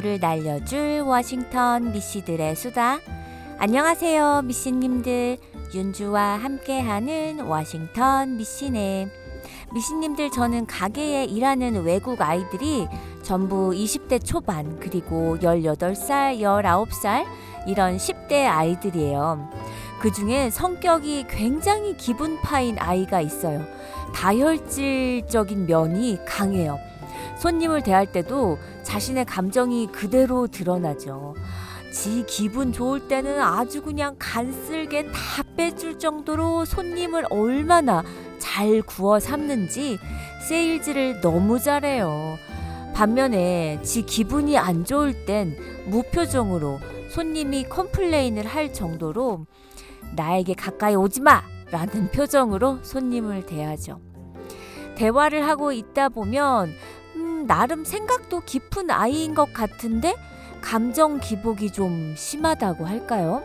오후를 날려줄 워싱턴 미씨들의 수다. 안녕하세요, 미씨님들. 윤주와 함께하는 워싱턴 미씨네. 미씨님들 저는 가게에 일하는 외국 아이들이 전부 20대 초반 그리고 18살, 19살 이런 10대 아이들이에요. 그 중에 성격이 굉장히 기분 파인 아이가 있어요. 다혈질적인 면이 강해요. 손님을 대할 때도 자신의 감정이 그대로 드러나죠. 지 기분 좋을 때는 아주 그냥 간 쓸개 다 빼줄 정도로 손님을 얼마나 잘 구워삶는지 세일즈를 너무 잘해요. 반면에 지 기분이 안 좋을 땐 무표정으로 손님이 complain을 할 정도로 나에게 가까이 오지 마! 라는 표정으로 손님을 대하죠. 대화를 하고 있다 보면 음, 나름 생각도 깊은 아이인 것 같은데 감정 기복이 좀 심하다고 할까요?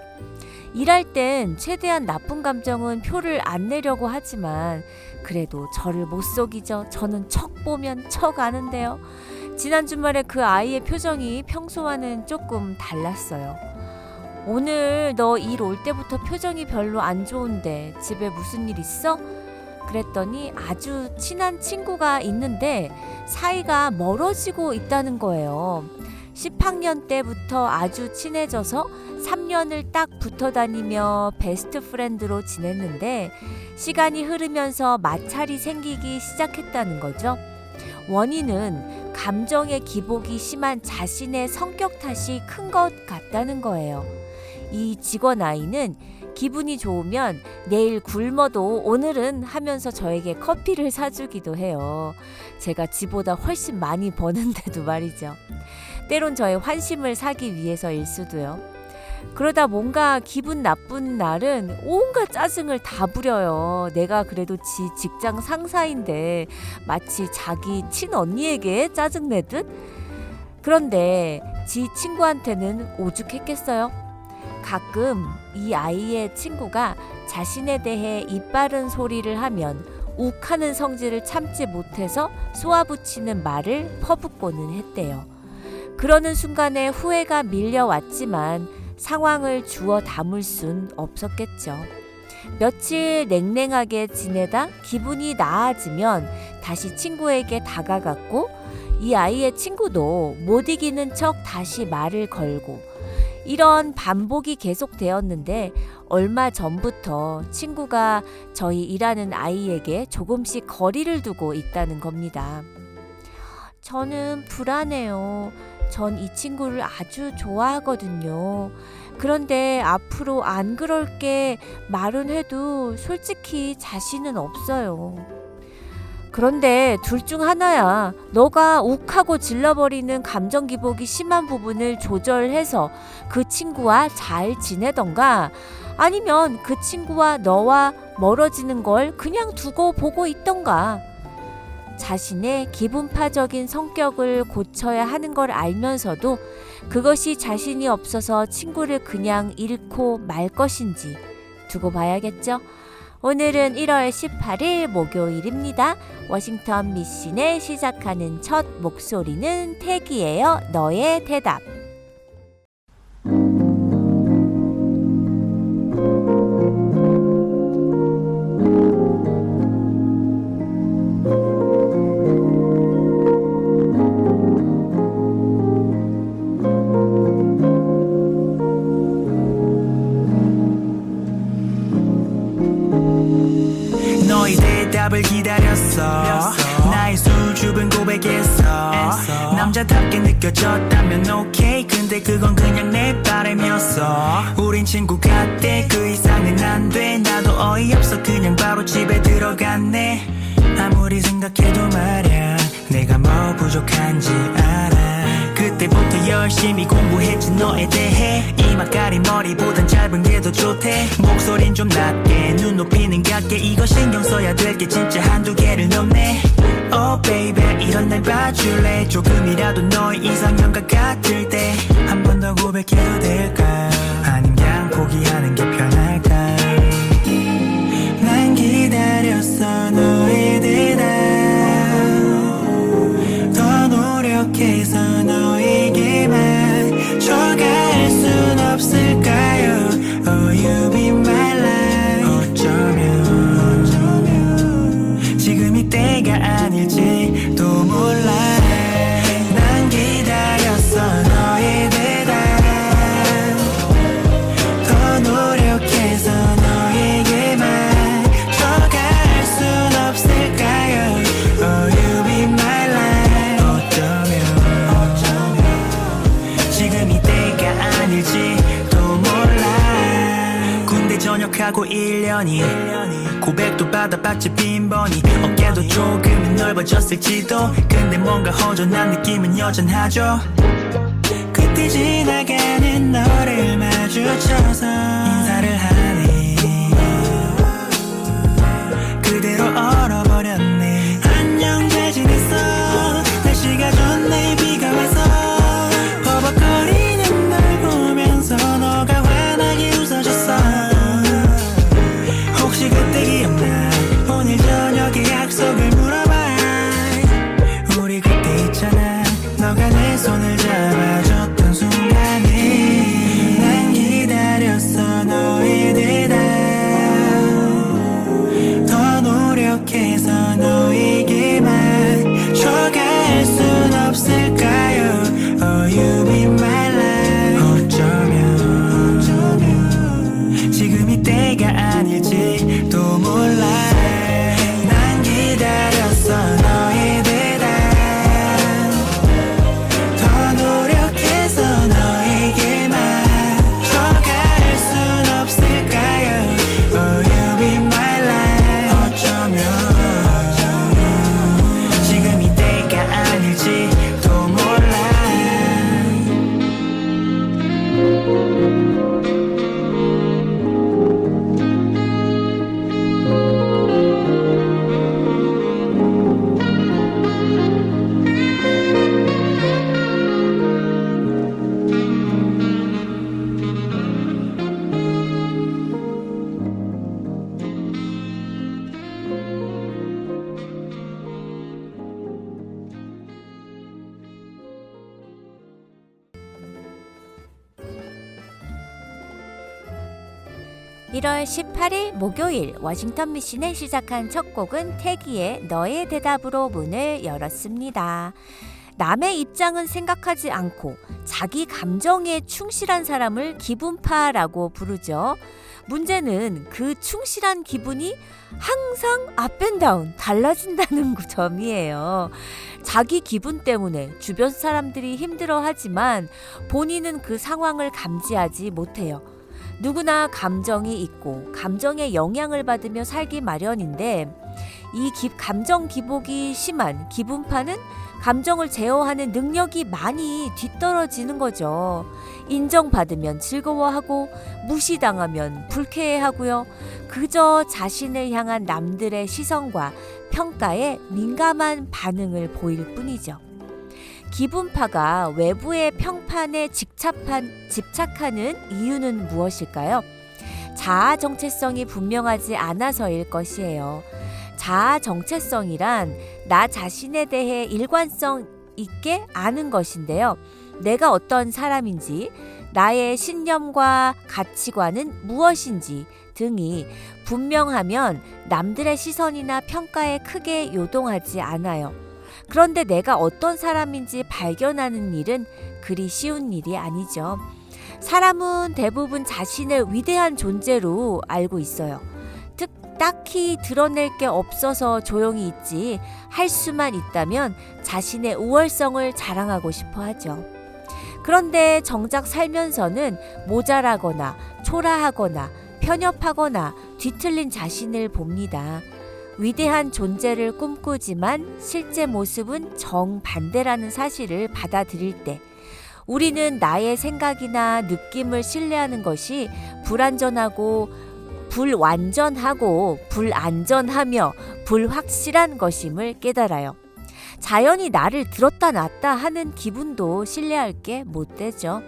일할 땐 최대한 나쁜 감정은 표를 안 내려고 하지만 그래도 저를 못 속이죠. 저는 척 보면 척 아는데요. 지난 주말에 그 아이의 표정이 평소와는 조금 달랐어요. 오늘 너 일 올 때부터 표정이 별로 안 좋은데 집에 무슨 일 있어? 그랬더니 아주 친한 친구가 있는데 사이가 멀어지고 있다는 거예요. 10학년 때부터 아주 친해져서 3년을 딱 붙어 다니며 베스트 프렌드로 지냈는데 시간이 흐르면서 마찰이 생기기 시작했다는 거죠. 원인은 감정의 기복이 심한 자신의 성격 탓이 큰 것 같다는 거예요. 이 직원 아이는 기분이 좋으면 내일 굶어도 오늘은 하면서 저에게 커피를 사주기도 해요. 제가 지보다 훨씬 많이 버는데도 말이죠. 때론 저의 환심을 사기 위해서일 수도요. 그러다 뭔가 기분 나쁜 날은 온갖 짜증을 다 부려요. 내가 그래도 지 직장 상사인데 마치 자기 친언니에게 짜증내듯? 그런데 지 친구한테는 오죽했겠어요? 가끔 이 아이의 친구가 자신에 대해 이빠른 소리를 하면 욱하는 성질을 참지 못해서 쏘아붙이는 말을 퍼붓고는 했대요. 그러는 순간에 후회가 밀려왔지만 상황을 주워 담을 순 없었겠죠. 며칠 냉랭하게 지내다 기분이 나아지면 다시 친구에게 다가갔고 이 아이의 친구도 못 이기는 척 다시 말을 걸고 이런 반복이 계속되었는데 얼마 전부터 친구가 저희 일하는 아이에게 조금씩 거리를 두고 있다는 겁니다. 저는 불안해요. 전 이 친구를 아주 좋아하거든요. 그런데 앞으로 안 그럴게 말은 해도 솔직히 자신은 없어요. 그런데 둘 중 하나야. 너가 욱하고 질러버리는 감정 기복이 심한 부분을 조절해서 그 친구와 잘 지내던가 아니면 그 친구와 너와 멀어지는 걸 그냥 두고 보고 있던가. 자신의 기분파적인 성격을 고쳐야 하는 걸 알면서도 그것이 자신이 없어서 친구를 그냥 잃고 말 것인지 두고 봐야겠죠. 오늘은 1월 18일 목요일입니다. 워싱턴 미신에 시작하는 첫 목소리는 태기예요. 너의 대답. 친구 같대 그 이상은 안 돼. 나도 어이없어. 그냥 바로 집에 들어갔네. 아무리 생각해도 말야 내가 뭐 부족한지 알아. 그때부터 열심히 공부했지 너에 대해. 이마 가린 머리보단 짧은 게 더 좋대. 목소린 좀 낮게 눈 높이는 같게. 이거 신경 써야 될 게 진짜 한두 개를 넘네. Oh baby 이런 날 봐줄래? 조금이라도 너의 이상형과 같을 때. 한 번 더 고백해도 될까 1년이 고백도 받아봤지 빈번히. 어깨도 조금은 넓어졌을지도. 근데 뭔가 허전한 느낌은 여전하죠. 그때 지나가는 너를 마주쳐서 인사를 하 18일 목요일 워싱턴 미신에 시작한 첫 곡은 태기의 너의 대답으로 문을 열었습니다. 남의 입장은 생각하지 않고 자기 감정에 충실한 사람을 기분파라고 부르죠. 문제는 그 충실한 기분이 항상 up and down 달라진다는 점이에요. 자기 기분 때문에 주변 사람들이 힘들어 하지만 본인은 그 상황을 감지하지 못해요. 누구나 감정이 있고 감정에 영향을 받으며 살기 마련인데 이 기, 감정 기복이 심한 기분파는 감정을 제어하는 능력이 많이 뒤떨어지는 거죠. 인정받으면 즐거워하고 무시당하면 불쾌해하고요. 그저 자신을 향한 남들의 시선과 평가에 민감한 반응을 보일 뿐이죠. 기분파가 외부의 평판에 직접한, 집착하는 이유는 무엇일까요? 자아 정체성이 분명하지 않아서일 것이에요. 자아 정체성이란 나 자신에 대해 일관성 있게 아는 것인데요. 내가 어떤 사람인지, 나의 신념과 가치관은 무엇인지 등이 분명하면 남들의 시선이나 평가에 크게 요동하지 않아요. 그런데 내가 어떤 사람인지 발견하는 일은 그리 쉬운 일이 아니죠. 사람은 대부분 자신을 위대한 존재로 알고 있어요. 특, 딱히 드러낼 게 없어서 조용히 있지 할 수만 있다면 자신의 우월성을 자랑하고 싶어 하죠. 그런데 정작 살면서는 모자라거나 초라하거나 편협하거나 뒤틀린 자신을 봅니다. 위대한 존재를 꿈꾸지만 실제 모습은 정반대라는 사실을 받아들일 때 우리는 나의 생각이나 느낌을 신뢰하는 것이 불완전하고 불완전하고 불안전하며 불확실한 것임을 깨달아요. 자연이 나를 들었다 놨다 하는 기분도 신뢰할 게 못 되죠.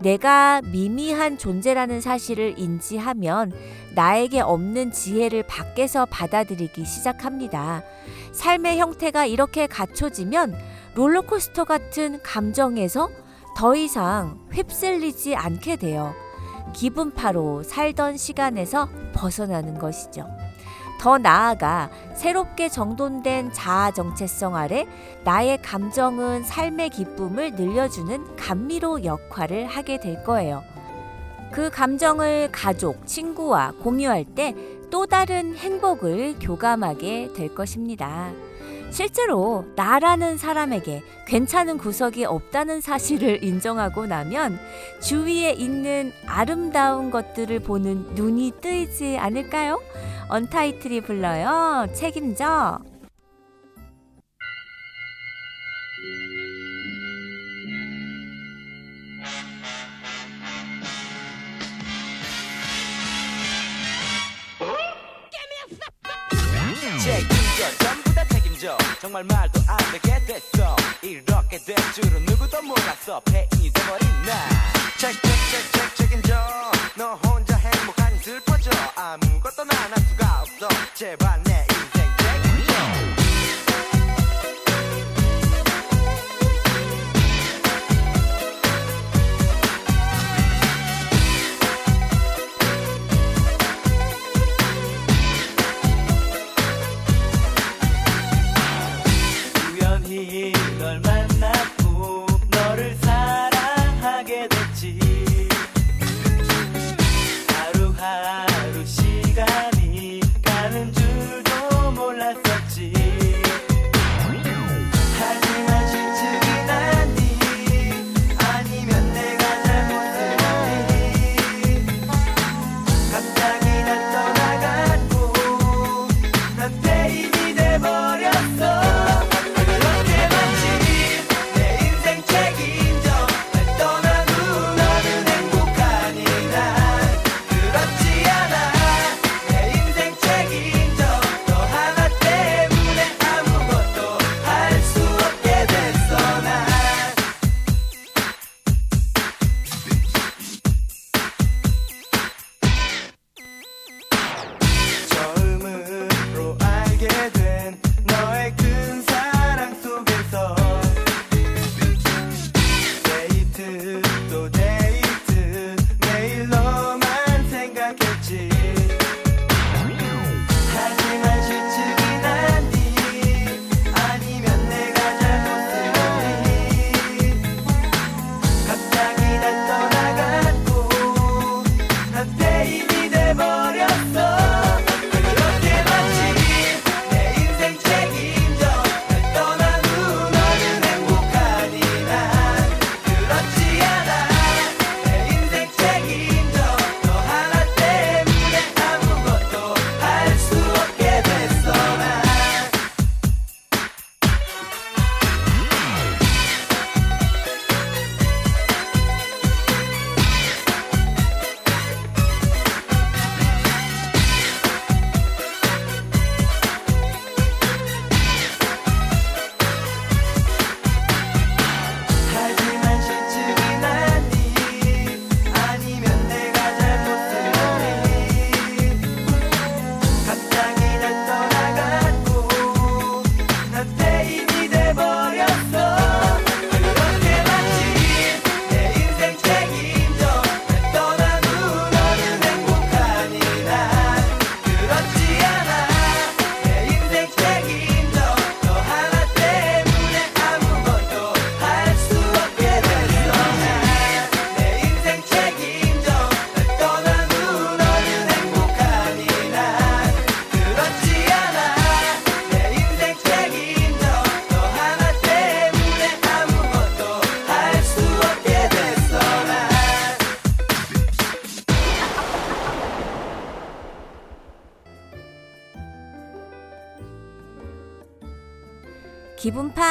내가 미미한 존재라는 사실을 인지하면 나에게 없는 지혜를 밖에서 받아들이기 시작합니다. 삶의 형태가 이렇게 갖춰지면 롤러코스터 같은 감정에서 더 이상 휩쓸리지 않게 돼요. 기분파로 살던 시간에서 벗어나는 것이죠. 더 나아가 새롭게 정돈된 자아 정체성 아래 나의 감정은 삶의 기쁨을 늘려주는 감미로 역할을 하게 될 거예요. 그 감정을 가족, 친구와 공유할 때 또 다른 행복을 교감하게 될 것입니다. 실제로 나라는 사람에게 괜찮은 구석이 없다는 사실을 인정하고 나면 주위에 있는 아름다운 것들을 보는 눈이 뜨이지 않을까요? 언타이틀이 불러요. 책임져. 책임져 책임져 정말 말도 안 되게 됐어 이렇게 될 줄은 누구도 몰랐어. 폐인이 돼버린 나 책책책책 책임져 너 혼자 행복하니 슬퍼져. 아무것도 난할 수가 없어. 제발 내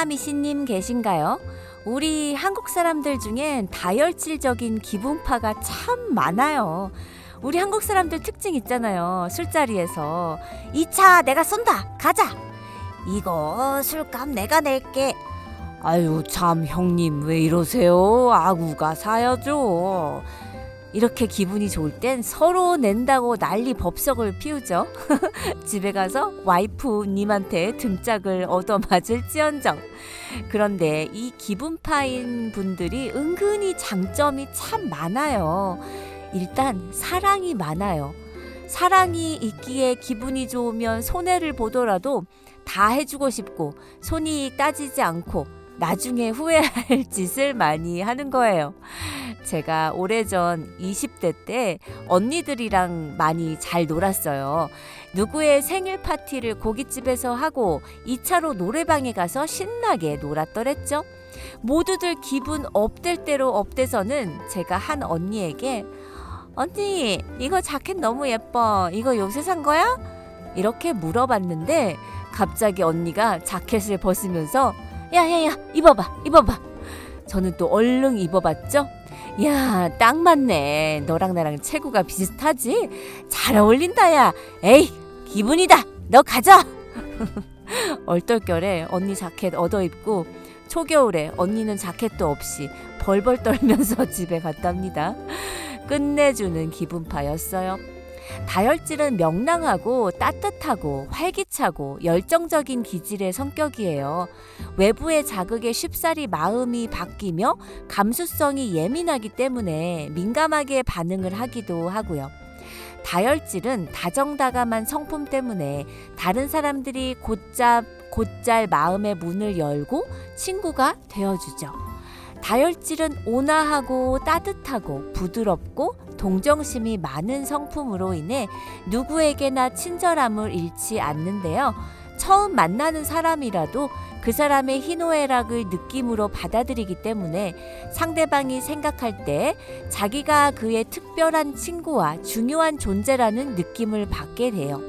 미씨님 계신가요? 우리 한국 사람들 중엔 다혈질적인 기분파가 참 많아요. 우리 한국 사람들 특징 있잖아요. 술자리에서 이 차 내가 쏜다. 가자. 이거 술값 내가 낼게. 아유 참 형님 왜 이러세요? 아구가 사야죠. 이렇게 기분이 좋을 땐 서로 낸다고 난리 법석을 피우죠. 집에 가서 와이프님한테 등짝을 얻어맞을지언정. 그런데 이 기분파인 분들이 은근히 장점이 참 많아요. 일단 사랑이 많아요. 사랑이 있기에 기분이 좋으면 손해를 보더라도 다 해주고 싶고 손이 따지지 않고 나중에 후회할 짓을 많이 하는 거예요. 제가 오래전 20대 때 언니들이랑 많이 잘 놀았어요. 누구의 생일 파티를 고깃집에서 하고 2차로 노래방에 가서 신나게 놀았더랬죠. 모두들 기분 업될 대로 업돼서는 제가 한 언니에게 언니 이거 자켓 너무 예뻐 이거 요새 산 거야? 이렇게 물어봤는데 갑자기 언니가 자켓을 벗으면서 야야야 입어봐 입어봐. 저는 또 얼른 입어봤죠? 야 딱 맞네. 너랑 나랑 체구가 비슷하지? 잘 어울린다 야. 에이 기분이다. 너 가져. 얼떨결에 언니 자켓 얻어 입고 초겨울에 언니는 자켓도 없이 벌벌 떨면서 집에 갔답니다. 끝내주는 기분파였어요 다혈질은 명랑하고 따뜻하고 활기차고 열정적인 기질의 성격이에요. 외부의 자극에 쉽사리 마음이 바뀌며 감수성이 예민하기 때문에 민감하게 반응을 하기도 하고요. 다혈질은 다정다감한 성품 때문에 다른 사람들이 곧잡 곧잘 마음의 문을 열고 친구가 되어주죠. 다혈질은 온화하고 따뜻하고 부드럽고 동정심이 많은 성품으로 인해 누구에게나 친절함을 잃지 않는데요. 처음 만나는 사람이라도 그 사람의 희노애락을 느낌으로 받아들이기 때문에 상대방이 생각할 때 자기가 그의 특별한 친구와 중요한 존재라는 느낌을 받게 돼요.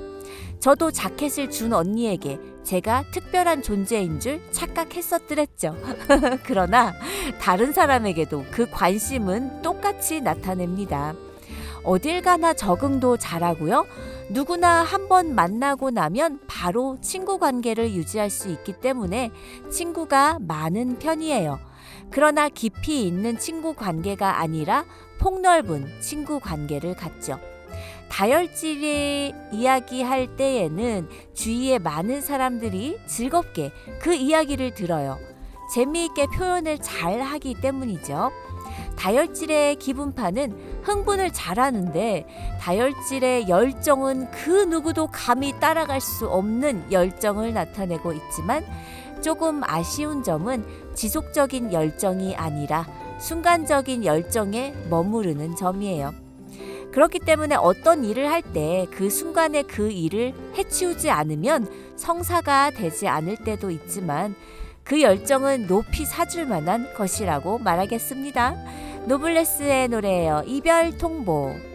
저도 자켓을 준 언니에게 제가 특별한 존재인 줄 착각했었더랬죠. 그러나 다른 사람에게도 그 관심은 똑같이 나타냅니다. 어딜 가나 적응도 잘하고요. 누구나 한 번 만나고 나면 바로 친구 관계를 유지할 수 있기 때문에 친구가 많은 편이에요. 그러나 깊이 있는 친구 관계가 아니라 폭넓은 친구 관계를 갖죠. 다혈질의 이야기할 때에는 주위에 많은 사람들이 즐겁게 그 이야기를 들어요. 재미있게 표현을 잘 하기 때문이죠. 다혈질의 기분파는 흥분을 잘하는데 다혈질의 열정은 그 누구도 감히 따라갈 수 없는 열정을 나타내고 있지만 조금 아쉬운 점은 지속적인 열정이 아니라 순간적인 열정에 머무르는 점이에요. 그렇기 때문에 어떤 일을 할 때 그 순간에 그 일을 해치우지 않으면 성사가 되지 않을 때도 있지만 그 열정은 높이 사줄 만한 것이라고 말하겠습니다. 노블레스의 노래예요. 이별 통보.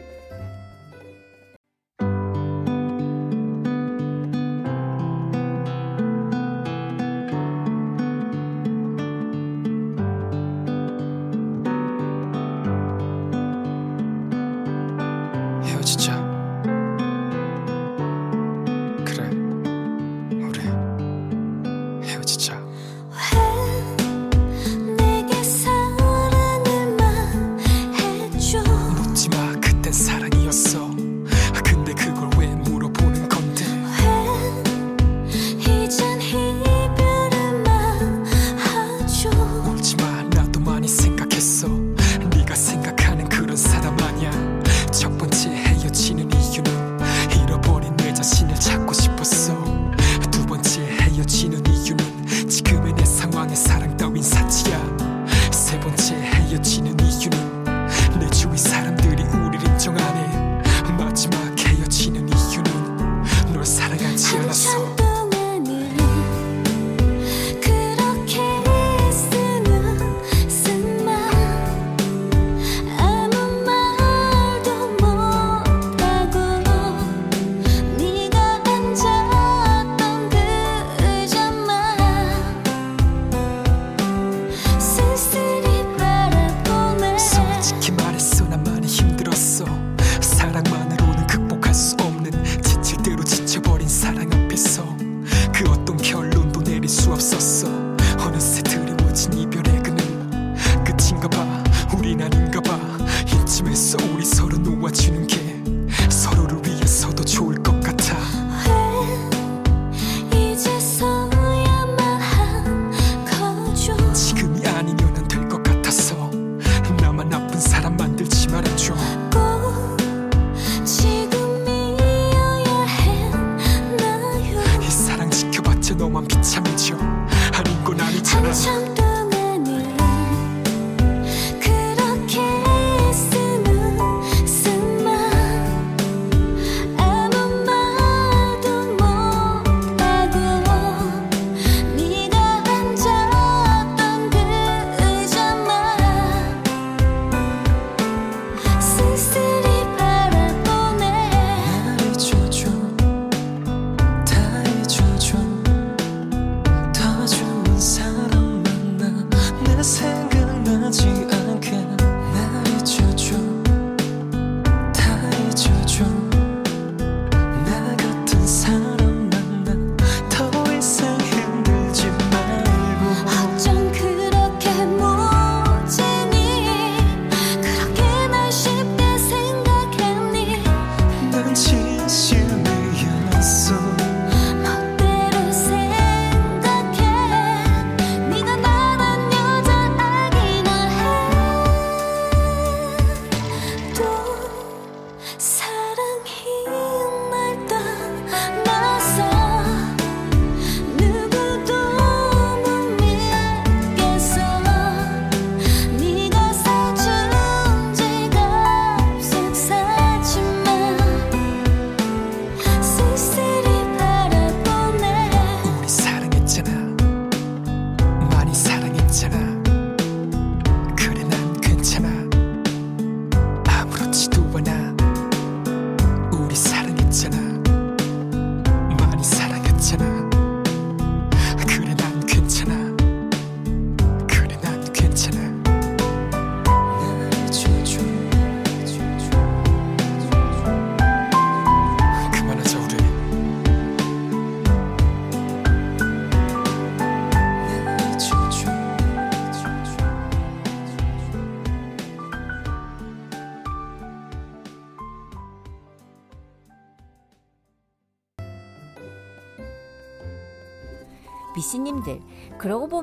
너만 비참해져 아닌 건 아니잖아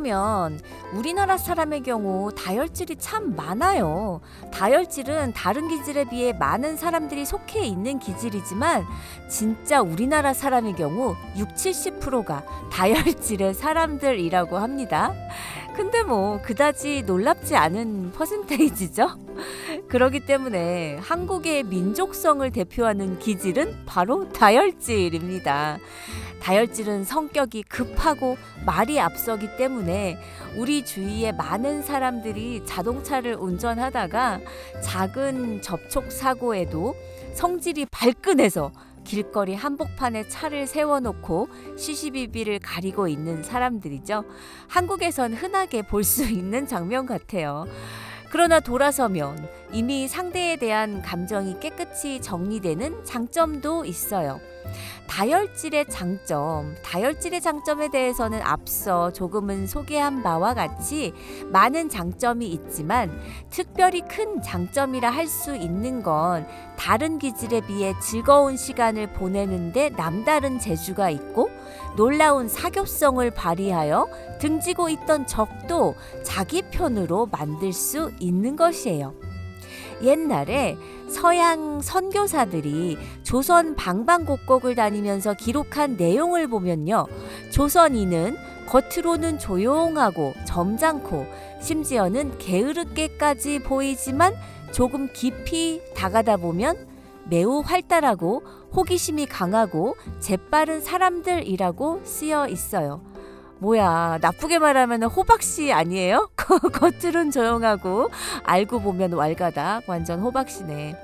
보면 우리나라 사람의 경우 다혈질이 참 많아요. 다혈질은 다른 기질에 비해 많은 사람들이 속해 있는 기질이지만 진짜 우리나라 사람의 경우 6, 70%가 다혈질의 사람들이라고 합니다. 근데 뭐 그다지 놀랍지 않은 퍼센테이지죠. 그러기 때문에 한국의 민족성을 대표하는 기질은 바로 다혈질입니다. 다혈질은 성격이 급하고 말이 앞서기 때문에 우리 주위에 많은 사람들이 자동차를 운전하다가 작은 접촉 사고에도 성질이 발끈해서 길거리 한복판에 차를 세워놓고 시시비비를 가리고 있는 사람들이죠. 한국에선 흔하게 볼 수 있는 장면 같아요. 그러나 돌아서면 이미 상대에 대한 감정이 깨끗이 정리되는 장점도 있어요. 다혈질의 장점, 다혈질의 장점에 대해서는 앞서 조금은 소개한 바와 같이 많은 장점이 있지만 특별히 큰 장점이라 할 수 있는 건 다른 기질에 비해 즐거운 시간을 보내는데 남다른 재주가 있고 놀라운 사교성을 발휘하여 등지고 있던 적도 자기 편으로 만들 수 있는 것이에요. 옛날에 서양 선교사들이 조선 방방곡곡을 다니면서 기록한 내용을 보면요. 조선인은 겉으로는 조용하고 점잖고 심지어는 게으르게까지 보이지만 조금 깊이 다가다 보면 매우 활달하고 호기심이 강하고 재빠른 사람들이라고 쓰여 있어요. 뭐야 나쁘게 말하면 호박씨 아니에요? 겉으론 조용하고 알고 보면 왈가닥 완전 호박씨네.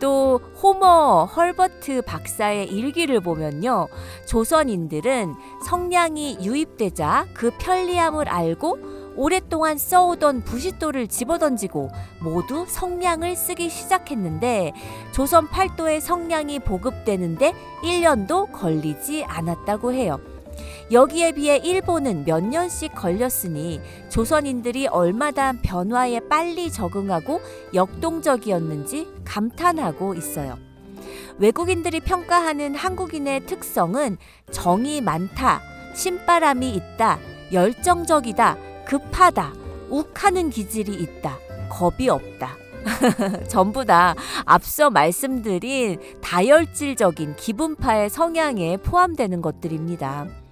또 호머 헐버트 박사의 일기를 보면요. 조선인들은 성냥이 유입되자 그 편리함을 알고 오랫동안 써오던 부싯돌을 집어던지고 모두 성냥을 쓰기 시작했는데 조선 팔도에 성냥이 보급되는데 1년도 걸리지 않았다고 해요. 여기에 비해 일본은 몇 년씩 걸렸으니 조선인들이 얼마나 변화에 빨리 적응하고 역동적이었는지 감탄하고 있어요. 외국인들이 평가하는 한국인의 특성은 정이 많다, 신바람이 있다, 열정적이다, 급하다, 욱하는 기질이 있다, 겁이 없다. 전부 다 앞서 말씀드린 다혈질적인 기분파의 성향에 포함되는 것들입니다.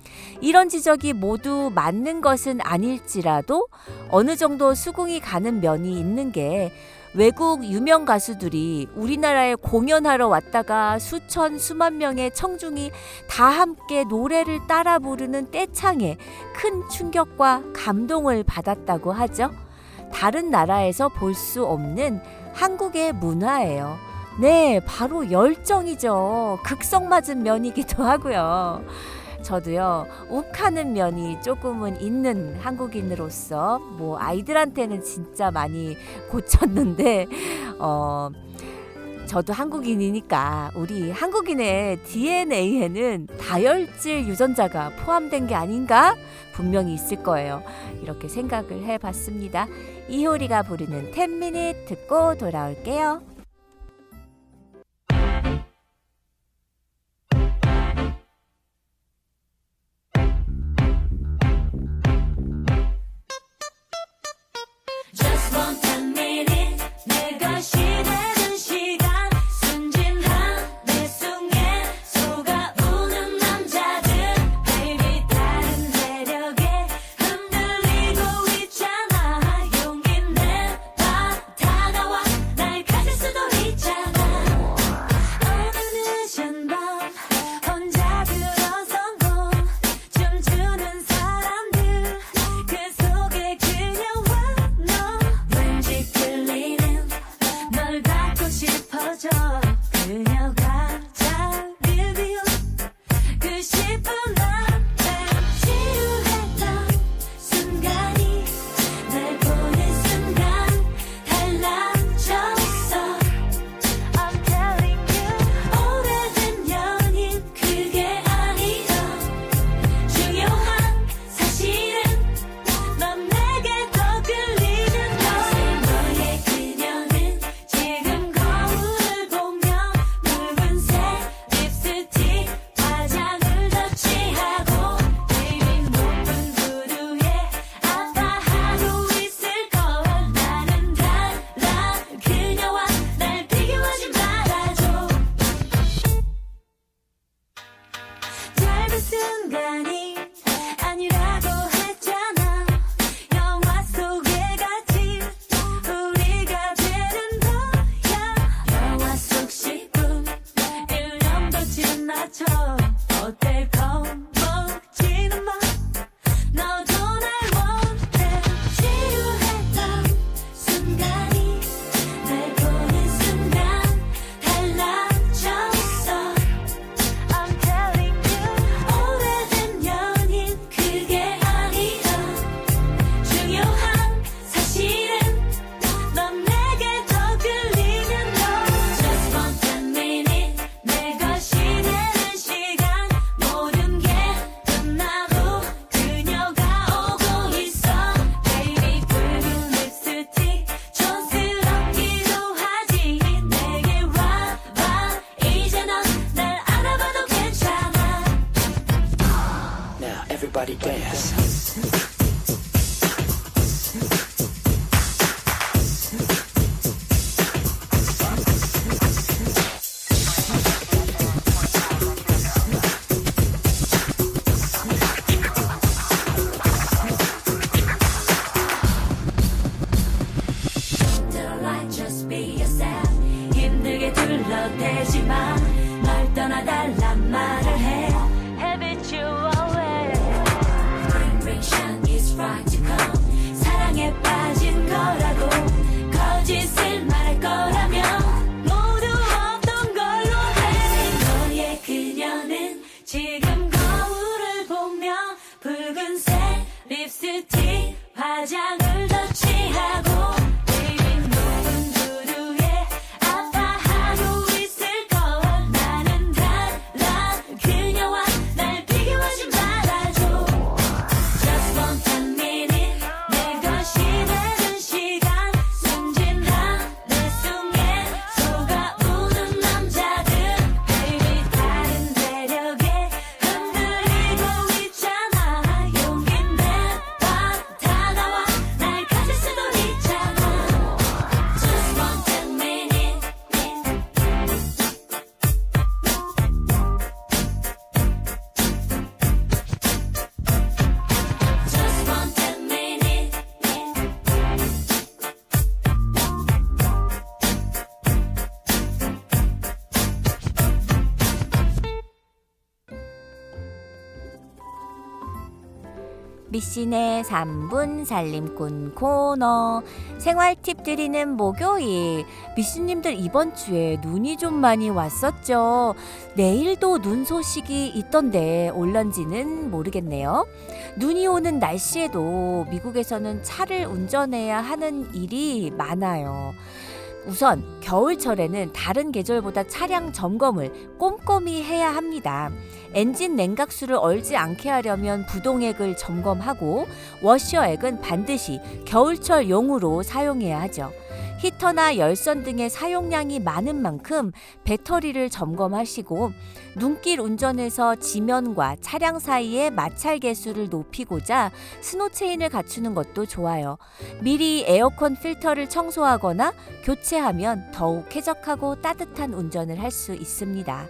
이런 지적이 모두 맞는 것은 아닐지라도 어느 정도 수긍이 가는 면이 있는 게 외국 유명 가수들이 우리나라에 공연하러 왔다가 수천 수만 명의 청중이 다 함께 노래를 따라 부르는 떼창에 큰 충격과 감동을 받았다고 하죠. 다른 나라에서 볼 수 없는 한국의 문화예요. 네, 바로 열정이죠. 극성 맞은 면이기도 하고요. 저도요, 욱하는 면이 조금은 있는 한국인으로서, 뭐, 아이들한테는 진짜 많이 고쳤는데, 어, 저도 한국인이니까, 우리 한국인의 DNA에는 다혈질 유전자가 포함된 게 아닌가? 분명히 있을 거예요. 이렇게 생각을 해 봤습니다. 이효리가 부르는 10미닛 듣고 돌아올게요. 미신의 3분 살림꾼 코너. 생활 팁 드리는 목요일. 미신님들 이번 주에 눈이 좀 많이 왔었죠? 내일도 눈 소식이 있던데 올런지는 모르겠네요. 눈이 오는 날씨에도 미국에서는 차를 운전해야 하는 일이 많아요 우선 겨울철에는 다른 계절보다 차량 점검을 꼼꼼히 해야 합니다. 엔진 냉각수를 얼지 않게 하려면 부동액을 점검하고 워셔액은 반드시 겨울철용으로 사용해야 하죠. 히터나 열선 등의 사용량이 많은 만큼 배터리를 점검하시고 눈길 운전에서 지면과 차량 사이의 마찰 계수를 높이고자 스노체인을 갖추는 것도 좋아요. 미리 에어컨 필터를 청소하거나 교체하면 더욱 쾌적하고 따뜻한 운전을 할 수 있습니다.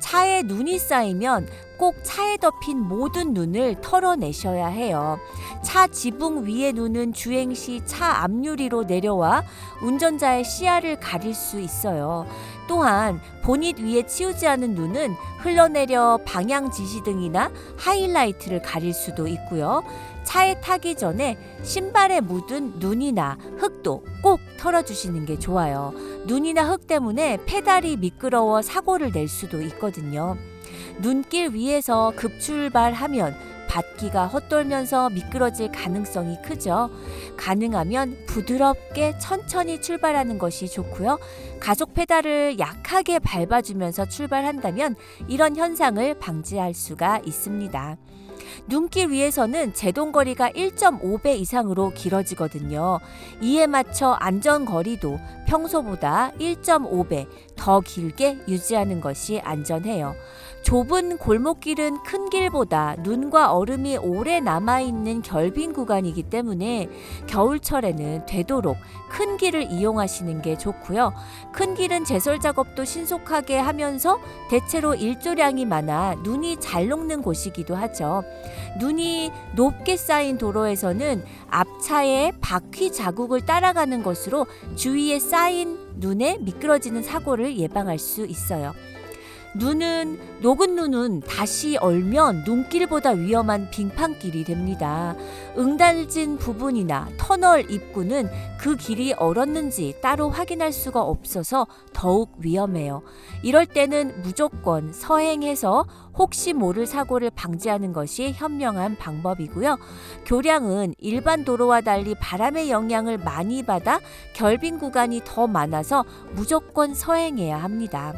차에 눈이 쌓이면 꼭 차에 덮인 모든 눈을 털어내셔야 해요. 차 지붕 위의 눈은 주행 시 차 앞유리로 내려와 운전자의 시야를 가릴 수 있어요. 또한 보닛 위에 치우지 않은 눈은 흘러내려 방향 지시등이나 하이라이트를 가릴 수도 있고요. 차에 타기 전에 신발에 묻은 눈이나 흙도 꼭 털어주시는 게 좋아요. 눈이나 흙 때문에 페달이 미끄러워 사고를 낼 수도 있거든요. 눈길 위에서 급출발하면 바퀴가 헛돌면서 미끄러질 가능성이 크죠. 가능하면 부드럽게 천천히 출발하는 것이 좋고요. 가속 페달을 약하게 밟아주면서 출발한다면 이런 현상을 방지할 수가 있습니다. 눈길 위에서는 제동거리가 1.5배 이상으로 길어지거든요. 이에 맞춰 안전거리도 평소보다 1.5배 더 길게 유지하는 것이 안전해요. 좁은 골목길은 큰 길보다 눈과 얼음이 오래 남아있는 결빙 구간이기 때문에 겨울철에는 되도록 큰 길을 이용하시는 게 좋고요. 큰 길은 제설 작업도 신속하게 하면서 대체로 일조량이 많아 눈이 잘 녹는 곳이기도 하죠. 눈이 높게 쌓인 도로에서는 앞차의 바퀴 자국을 따라가는 것으로 주위에 쌓인 눈에 미끄러지는 사고를 예방할 수 있어요. 눈은 녹은 눈은 다시 얼면 눈길보다 위험한 빙판길이 됩니다. 응달진 부분이나 터널 입구는 그 길이 얼었는지 따로 확인할 수가 없어서 더욱 위험해요. 이럴 때는 무조건 서행해서 혹시 모를 사고를 방지하는 것이 현명한 방법이고요. 교량은 일반 도로와 달리 바람의 영향을 많이 받아 결빙 구간이 더 많아서 무조건 서행해야 합니다.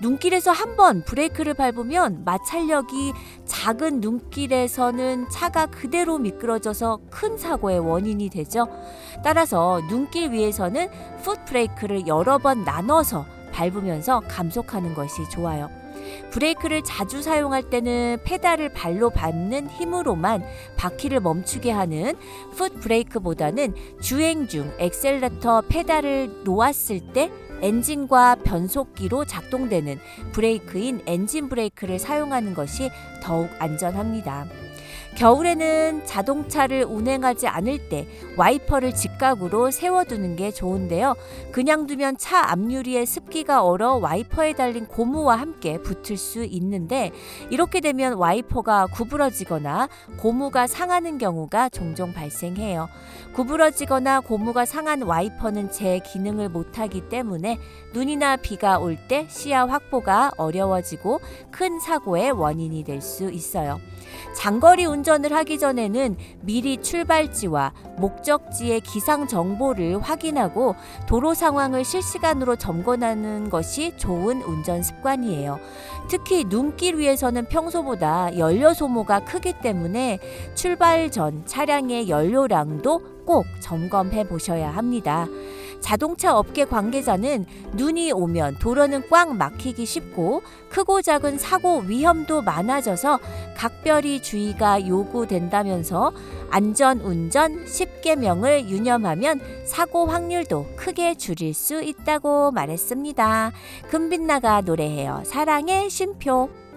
눈길에서 한번 브레이크를 밟으면 마찰력이 작은 눈길에서는 차가 그대로 미끄러져서 큰 사고의 원인이 되죠. 따라서 눈길 위에서는 풋 브레이크를 여러 번 나눠서 밟으면서 감속하는 것이 좋아요. 브레이크를 자주 사용할 때는 페달을 발로 밟는 힘으로만 바퀴를 멈추게 하는 풋 브레이크보다는 주행 중 액셀러레이터 페달을 놓았을 때 엔진과 변속기로 작동되는 브레이크인 엔진 브레이크를 사용하는 것이 더욱 안전합니다. 겨울에는 자동차를 운행하지 않을 때 와이퍼를 직각으로 세워두는 게 좋은데요. 그냥 두면 차 앞유리에 습기가 얼어 와이퍼에 달린 고무와 함께 붙을 수 있는데 이렇게 되면 와이퍼가 구부러지거나 고무가 상하는 경우가 종종 발생해요. 구부러지거나 고무가 상한 와이퍼는 제 기능을 못하기 때문에 눈이나 비가 올 때 시야 확보가 어려워지고 큰 사고의 원인이 될 수 있어요. 장거리 운 전을 하기 전에는 미리 출발지와 목적지의 기상 정보를 확인하고 도로 상황을 실시간으로 점검하는 것이 좋은 운전 습관이에요. 특히 눈길 위에서는 평소보다 연료 소모가 크기 때문에 출발 전 차량의 연료량도 꼭 점검해 보셔야 합니다. 자동차 업계 관계자는 눈이 오면 도로는 꽉 막히기 쉽고 크고 작은 사고 위험도 많아져서 각별히 주의가 요구된다면서 안전 운전 10계명을 유념하면 사고 확률도 크게 줄일 수 있다고 말했습니다. 금빛나가 노래해요. 사랑의 쉼표.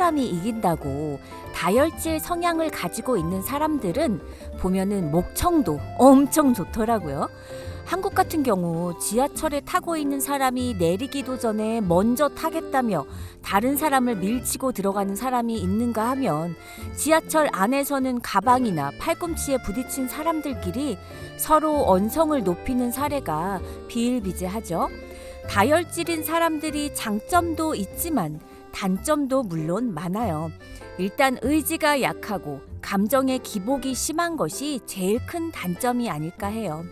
사람이 이긴다고 다혈질 성향을 가지고 있는 사람들은 보면은 목청도 엄청 좋더라고요. 한국 같은 경우 지하철에 타고 있는 사람이 내리기도 전에 먼저 타겠다며 다른 사람을 밀치고 들어가는 사람이 있는가 하면 지하철 안에서는 가방이나 팔꿈치에 부딪힌 사람들끼리 서로 언성을 높이는 사례가 비일비재하죠. 다혈질인 사람들이 장점도 있지만 단점도 물론 많아요. 일단 의지가 약하고 감정의 기복이 심한 것이 제일 큰 단점이 아닐까 해요.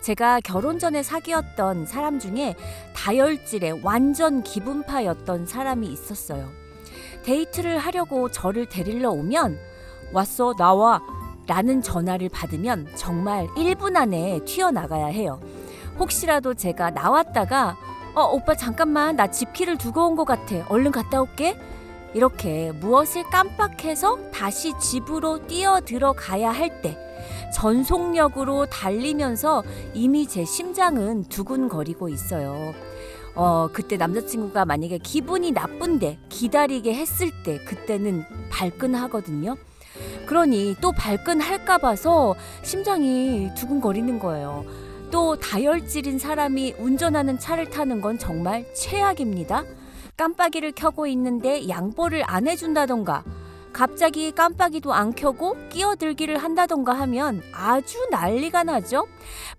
제가 결혼 전에 사귀었던 사람 중에 다혈질의 완전 기분파였던 사람이 있었어요. 데이트를 하려고 저를 데리러 오면 왔어 나와 라는 전화를 받으면 정말 1분 안에 튀어나가야 해요. 혹시라도 제가 나왔다가 어 오빠 잠깐만 나 집키를 두고 온 것 같아 얼른 갔다 올게 이렇게 무엇을 깜빡해서 다시 집으로 뛰어 들어가야 할 때 전속력으로 달리면서 이미 제 심장은 두근거리고 있어요. 어, 그때 남자친구가 만약에 기분이 나쁜데 기다리게 했을 때 그때는 발끈하거든요. 그러니 또 발끈할까 봐서 심장이 두근거리는 거예요. 또 다혈질인 사람이 운전하는 차를 타는 건 정말 최악입니다. 깜빡이를 켜고 있는데 양보를 안 해준다던가 갑자기 깜빡이도 안 켜고 끼어들기를 한다던가 하면 아주 난리가 나죠.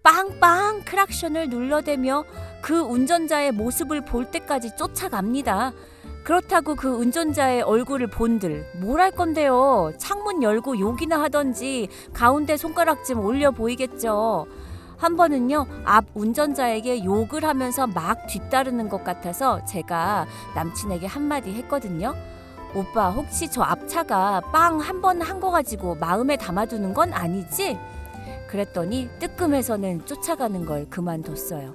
빵빵 크락션을 눌러대며 그 운전자의 모습을 볼 때까지 쫓아갑니다. 그렇다고 그 운전자의 얼굴을 본들 뭘 할 건데요. 창문 열고 욕이나 하던지 가운데 손가락 좀 올려 보이겠죠. 한 번은요 앞 운전자에게 욕을 하면서 막 뒤따르는 것 같아서 제가 남친에게 한마디 했거든요. 오빠 혹시 저 앞차가 빵 한 번 한 거 가지고 마음에 담아두는 건 아니지? 그랬더니 뜨끔해서는 쫓아가는 걸 그만뒀어요.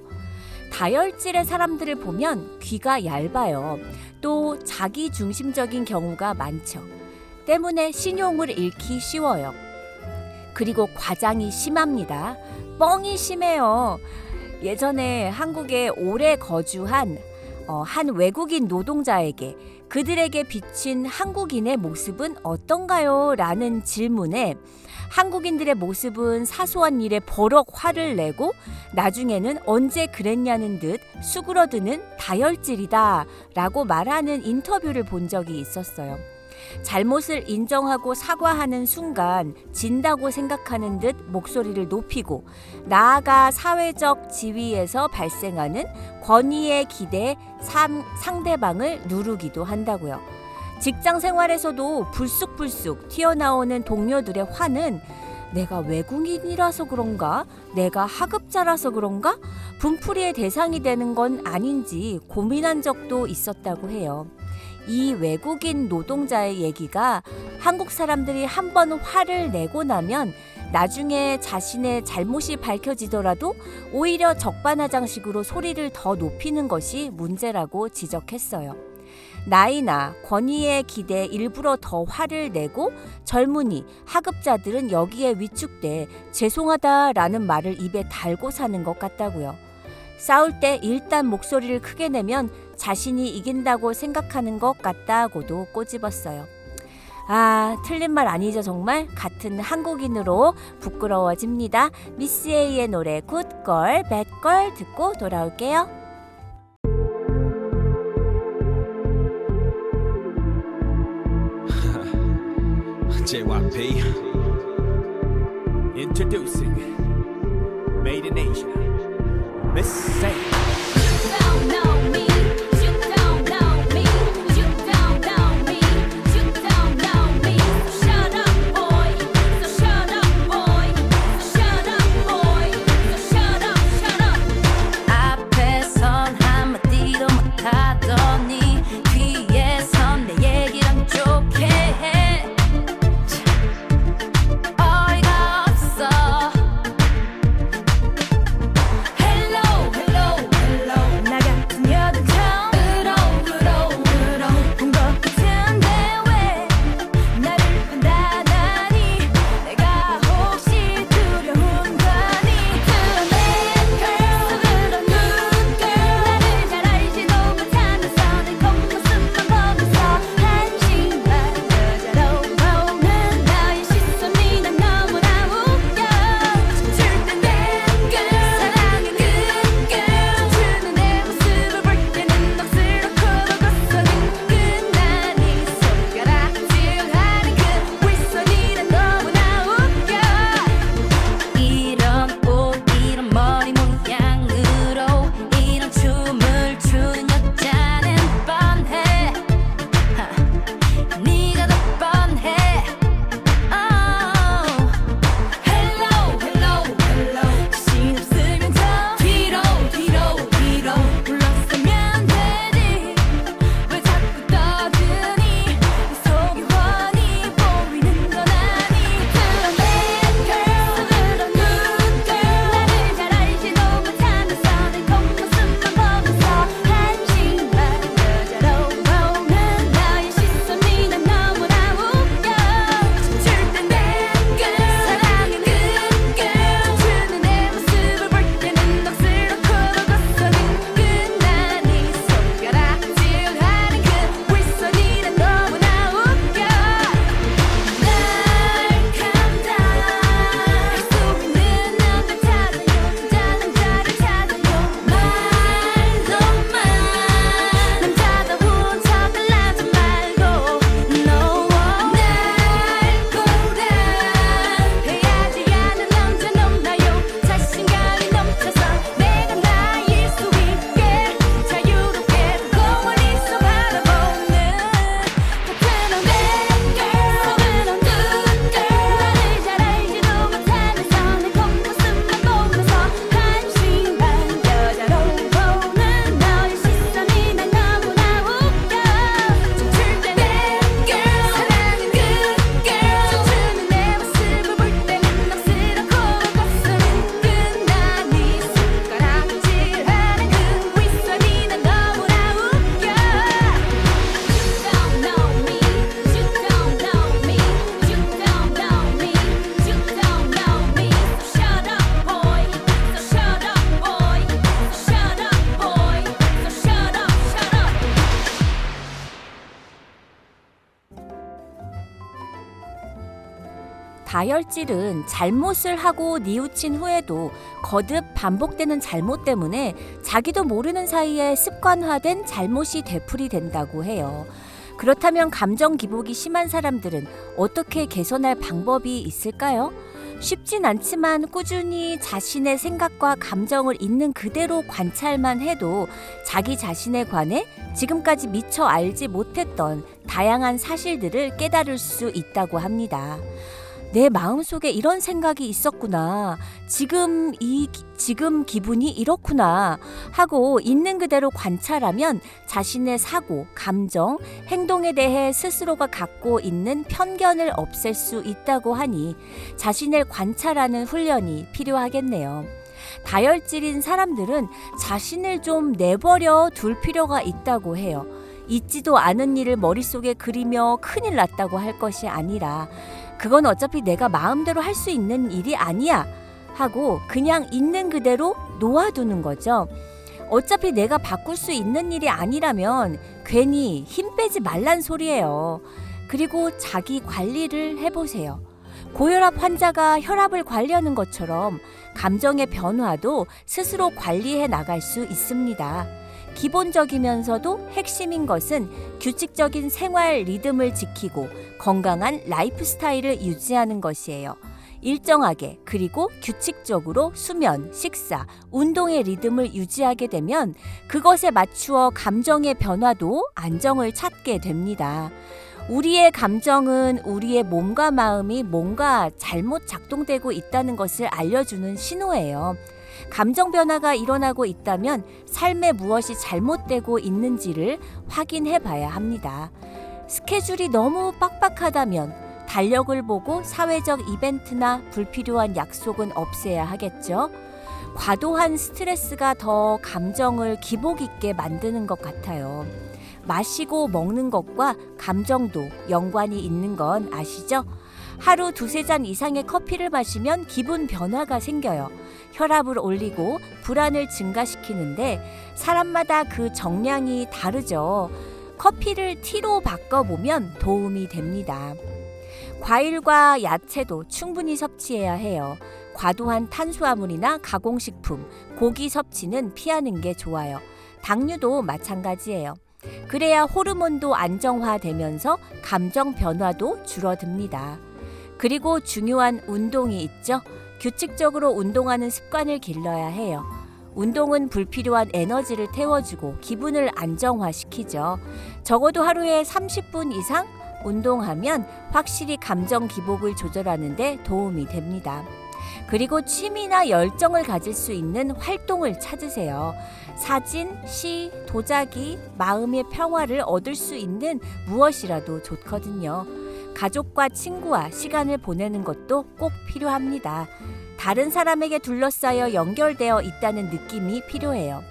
다혈질의 사람들을 보면 귀가 얇아요. 또 자기 중심적인 경우가 많죠. 때문에 신용을 잃기 쉬워요. 그리고 과장이 심합니다. 뻥이 심해요. 예전에 한국에 오래 거주한 어, 한 외국인 노동자에게 그들에게 비친 한국인의 모습은 어떤가요? 라는 질문에 한국인들의 모습은 사소한 일에 버럭 화를 내고 나중에는 언제 그랬냐는 듯 수그러드는 다혈질이다 라고 말하는 인터뷰를 본 적이 있었어요. 잘못을 인정하고 사과하는 순간 진다고 생각하는 듯 목소리를 높이고 나아가 사회적 지위에서 발생하는 권위에 기대 상, 상대방을 누르기도 한다고요. 직장 생활에서도 불쑥불쑥 튀어나오는 동료들의 화는 내가 외국인이라서 그런가? 내가 하급자라서 그런가? 분풀이의 대상이 되는 건 아닌지 고민한 적도 있었다고 해요. 이 외국인 노동자의 얘기가 한국 사람들이 한 번 화를 내고 나면 나중에 자신의 잘못이 밝혀지더라도 오히려 적반하장식으로 소리를 더 높이는 것이 문제라고 지적했어요. 나이나 권위에 기대 일부러 더 화를 내고 젊은이, 하급자들은 여기에 위축돼 죄송하다라는 말을 입에 달고 사는 것 같다고요. 싸울 때 일단 목소리를 크게 내면 자신이 이긴다고 생각하는 것 같다고도 꼬집었어요. 아, 틀린 말 아니죠, 정말? 같은 한국인으로 부끄러워집니다. 미스 A의 노래 굿걸, 배걸 듣고 돌아올게요. JYP Introducing Made say. 다혈질은 잘못을 하고 뉘우친 후에도 거듭 반복되는 잘못 때문에 자기도 모르는 사이에 습관화된 잘못이 되풀이 된다고 해요. 그렇다면 감정 기복이 심한 사람들은 어떻게 개선할 방법이 있을까요? 쉽진 않지만 꾸준히 자신의 생각과 감정을 있는 그대로 관찰만 해도 자기 자신에 관해 지금까지 미처 알지 못했던 다양한 사실들을 깨달을 수 있다고 합니다. 내 마음속에 이런 생각이 있었구나. 지금 이 지금 기분이 이렇구나 하고 있는 그대로 관찰하면 자신의 사고, 감정, 행동에 대해 스스로가 갖고 있는 편견을 없앨 수 있다고 하니 자신을 관찰하는 훈련이 필요하겠네요. 다혈질인 사람들은 자신을 좀 내버려 둘 필요가 있다고 해요. 있지도 않은 일을 머릿속에 그리며 큰일 났다고 할 것이 아니라 그건 어차피 내가 마음대로 할 수 있는 일이 아니야 하고 그냥 있는 그대로 놓아두는 거죠. 어차피 내가 바꿀 수 있는 일이 아니라면 괜히 힘 빼지 말란 소리예요. 그리고 자기 관리를 해보세요. 고혈압 환자가 혈압을 관리하는 것처럼 감정의 변화도 스스로 관리해 나갈 수 있습니다. 기본적이면서도 핵심인 것은 규칙적인 생활 리듬을 지키고 건강한 라이프 스타일을 유지하는 것이에요. 일정하게 그리고 규칙적으로 수면, 식사, 운동의 리듬을 유지하게 되면 그것에 맞추어 감정의 변화도 안정을 찾게 됩니다. 우리의 감정은 우리의 몸과 마음이 뭔가 잘못 작동되고 있다는 것을 알려주는 신호예요. 감정 변화가 일어나고 있다면 삶에 무엇이 잘못되고 있는지를 확인해 봐야 합니다. 스케줄이 너무 빡빡하다면 달력을 보고 사회적 이벤트나 불필요한 약속은 없애야 하겠죠. 과도한 스트레스가 더 감정을 기복 있게 만드는 것 같아요. 마시고 먹는 것과 감정도 연관이 있는 건 아시죠? 하루 두세 잔 이상의 커피를 마시면 기분 변화가 생겨요. 혈압을 올리고 불안을 증가시키는데 사람마다 그 정량이 다르죠. 커피를 티로 바꿔보면 도움이 됩니다. 과일과 야채도 충분히 섭취해야 해요. 과도한 탄수화물이나 가공식품, 고기 섭취는 피하는 게 좋아요. 당류도 마찬가지예요. 그래야 호르몬도 안정화되면서 감정 변화도 줄어듭니다. 그리고 중요한 운동이 있죠. 규칙적으로 운동하는 습관을 길러야 해요. 운동은 불필요한 에너지를 태워주고 기분을 안정화시키죠. 적어도 하루에 30분 이상 운동하면 확실히 감정 기복을 조절하는데 도움이 됩니다. 그리고 취미나 열정을 가질 수 있는 활동을 찾으세요. 사진, 시, 도자기, 마음의 평화를 얻을 수 있는 무엇이라도 좋거든요. 가족과 친구와 시간을 보내는 것도 꼭 필요합니다. 다른 사람에게 둘러싸여 연결되어 있다는 느낌이 필요해요.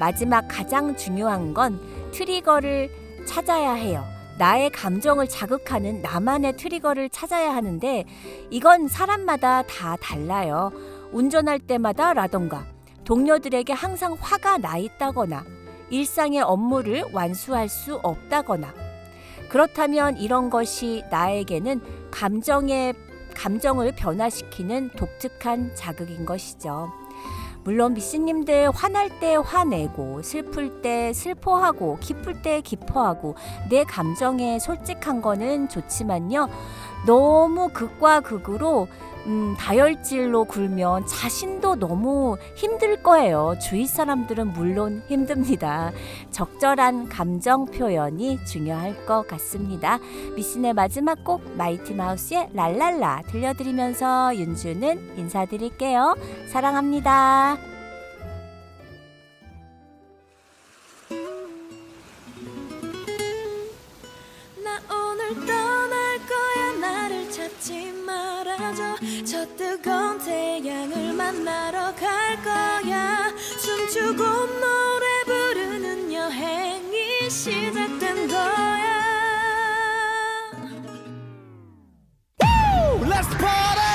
마지막 가장 중요한 건 트리거를 찾아야 해요. 나의 감정을 자극하는 나만의 트리거를 찾아야 하는데 이건 사람마다 다 달라요. 운전할 때마다 라던가 동료들에게 항상 화가 나 있다거나 일상의 업무를 완수할 수 없다거나 그렇다면 이런 것이 나에게는 감정의 감정을 변화시키는 독특한 자극인 것이죠. 물론 미씨님들 화날 때 화내고 슬플 때 슬퍼하고 기쁠 때 기뻐하고 내 감정에 솔직한 거는 좋지만요. 너무 극과 극으로 음, 다혈질로 굴면 자신도 너무 힘들 거예요. 주위 사람들은 물론 힘듭니다. 적절한 감정 표현이 중요할 것 같습니다. 미신의 마지막 곡 마이티 마우스의 랄랄라 들려드리면서 윤주는 인사드릴게요. 사랑합니다. 거야 나를 찾지 말아줘. 저 뜨거운 태양을 만나러 갈 거야. 춤추고 노래 부르는 여행이 시작된 거야. Let's party!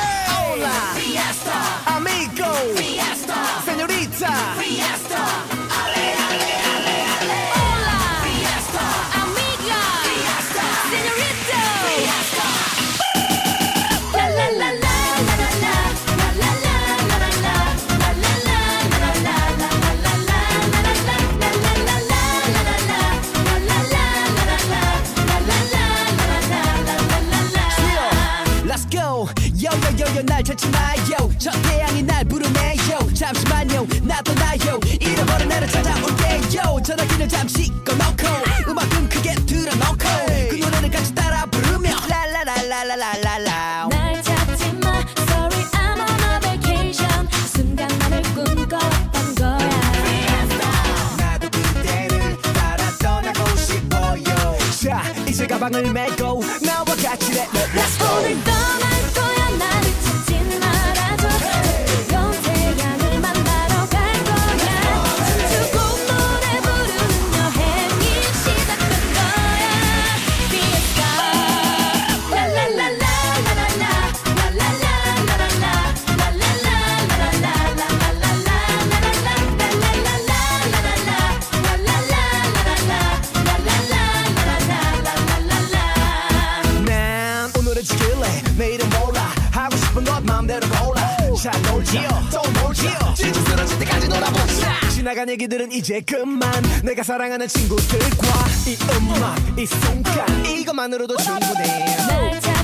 얘기들은 이제 그만. 내가 사랑하는 친구들과 이 음악 이 순간 이것만으로도 충분해.